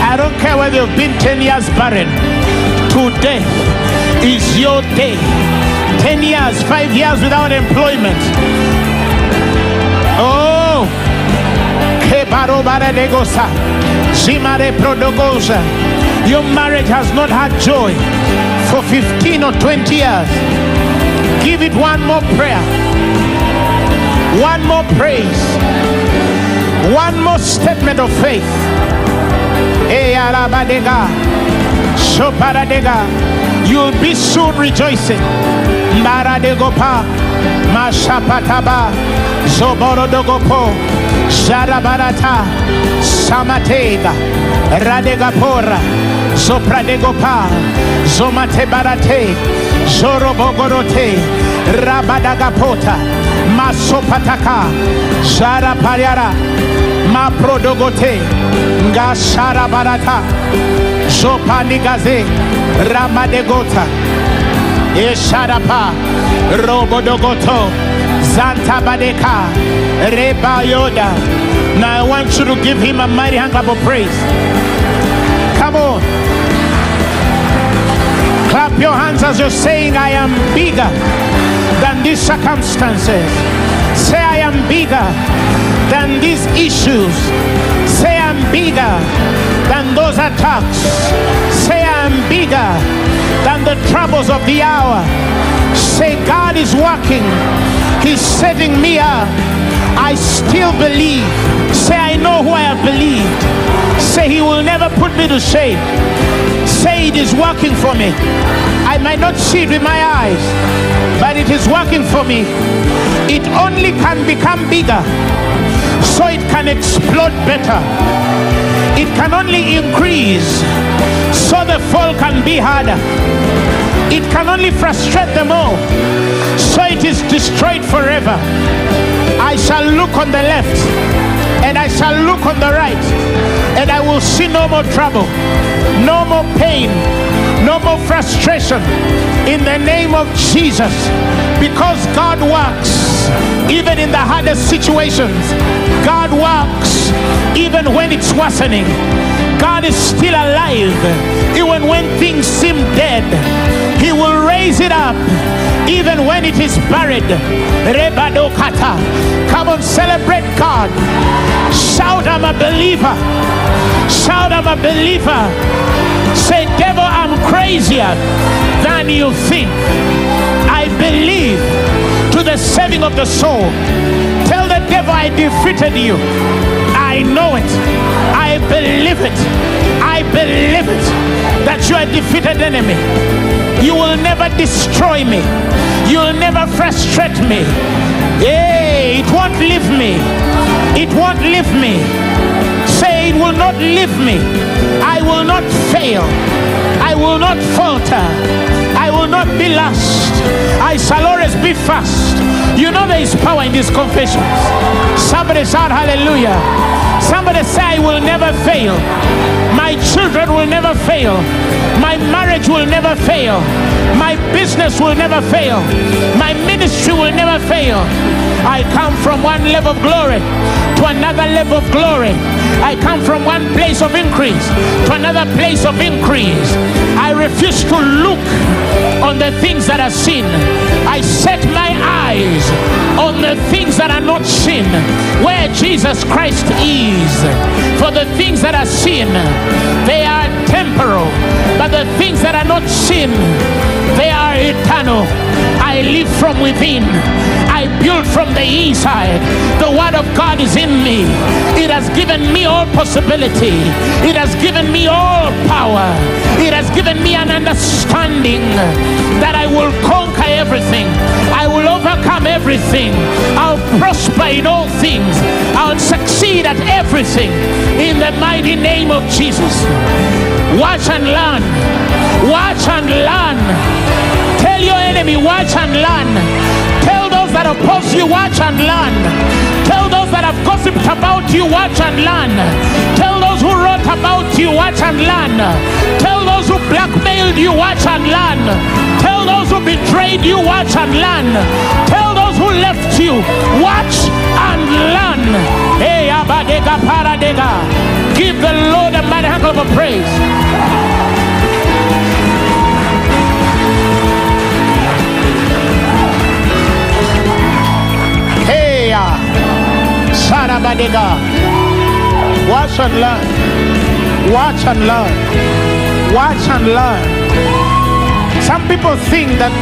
I don't care whether you've been 10 years barren. Today is your day. 10 years, 5 years without employment. Oh. Your marriage has not had joy for 15 or 20 years. Give it one more prayer, one more praise, one more statement of faith. You'll be soon rejoicing. Maradegopa, Mashapataba, Zoborodogopo, Sharabarata, Samatega, Radegapora, Zopradegopa, Zomatebarate, Zorobogorote, Rabadagapota, Masopataka, Sharapariara, Maprodogote, Gasharabarata, Zopanigaze, Ramadegota, Esharapa, Robodogoto, Zanta Badeka, Reba Yoda. Now I want you to give him a mighty hand clap of praise. Come on. Clap your hands as you're saying, I am bigger than these circumstances. Say, I am bigger than these issues. Say, I'm bigger than those attacks. Say, I'm bigger than the troubles of the hour. Say, God is working, He's setting me up. I still believe. Say, I know who I have believed. Say, He will never put me to shame. Say, it is working for me. I might not see it with my eyes, but it is working for me. It only can become bigger so it can explode better. It can only increase so the fall can be harder. It can only frustrate them all so it is destroyed forever. I shall look on the left and I shall look on the right and I will see no more trouble, no more pain, no more frustration in the name of Jesus because God works even in the hardest situations. God works even when it's worsening. God is still alive even when things seem dead. He will raise it up even when it is buried. Rebadokata. Come on, celebrate God. Shout, I'm a believer. Shout, I'm a believer. Say, devil, I'm crazier than you think. I believe the saving of the soul. Tell the devil, I defeated you. I know it. I believe it. I believe it that you are a defeated enemy. You will never destroy me. You will never frustrate me. Hey, it won't leave me. It won't leave me. Say it will not leave me. I will not fail. I will not falter. I will not be lost. I shall always be fast. You know there is power in these confessions. Somebody shout hallelujah. Somebody say I will never fail. My children will never fail. My marriage will never fail. My business will never fail. My ministry will never fail. I come from one level of glory to another level of glory. I come from one place of increase to another place of increase. I refuse to look on the things that are seen. I set my eyes the things that are not seen, where Jesus Christ is. For the things that are seen, they are temporal, but the things that are not seen, they are eternal. I live from within. I build from the inside. The word of God is in me. It has given me all possibility. It has given me all power. It has given me an understanding that I will conquer everything. I will overcome everything. I'll prosper in all things. I'll succeed at everything in the mighty name of Jesus. Watch and learn. Watch and learn. Tell your enemy, watch and learn. Tell oppose you, watch and learn. Tell those that have gossiped about you, watch and learn. Tell those who wrote about you, watch and learn. Tell those who blackmailed you, watch and learn. Tell those who betrayed you, watch and learn. Tell those who left you, watch and learn. Hey, abadega paradega. Give the Lord a mighty hand of praise. Sarabadega. Watch and learn. Watch and learn. Watch and learn. Some people think that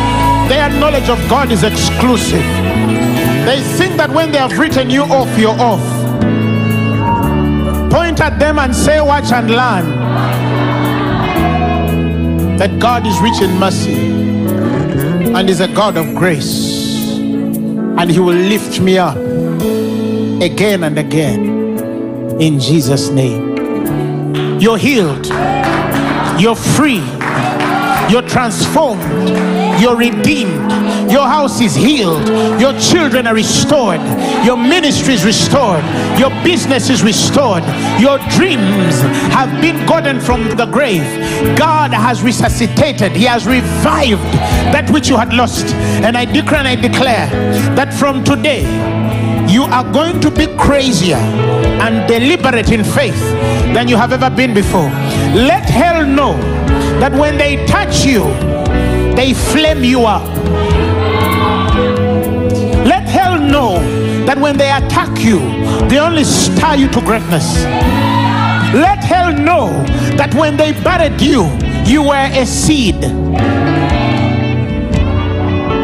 their knowledge of God is exclusive. They think that when they have written you off, you're off. Point at them and say, Watch and learn. That God is rich in mercy and is a God of grace. And He will lift me up again and again. In Jesus' name. You're healed, you're free, you're transformed, you're redeemed. Your house is healed, your children are restored, your ministry is restored, your business is restored, your dreams have been gotten from the grave. God has resuscitated, He has revived that which you had lost. And I declare and I declare that from today, you are going to be crazier and deliberate in faith than you have ever been before. Let hell know that when they touch you, they flame you up. Let hell know that when they attack you, they only stir you to greatness. Let hell know that when they buried you, you were a seed.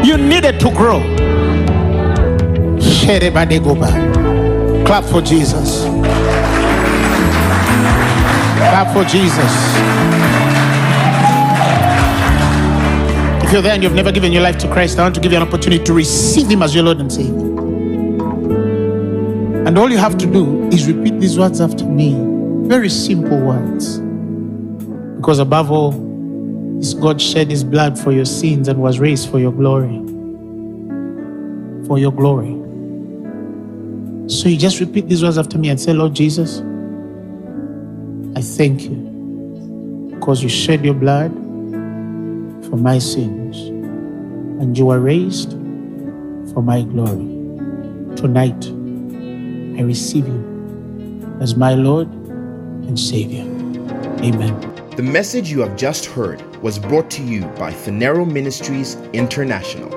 You needed to grow. Clap for Jesus. Clap for Jesus. If you're there and you've never given your life to Christ, I want to give you an opportunity to receive Him as your Lord and Savior. And all you have to do is repeat these words after me. Very simple words. Because above all, this God shed His blood for your sins and was raised for your glory. For your glory. So you just repeat these words after me and say, Lord Jesus, I thank you because you shed your blood for my sins and you were raised for my glory. Tonight, I receive you as my Lord and Savior. Amen. The message you have just heard was brought to you by Phaneroo Ministries International.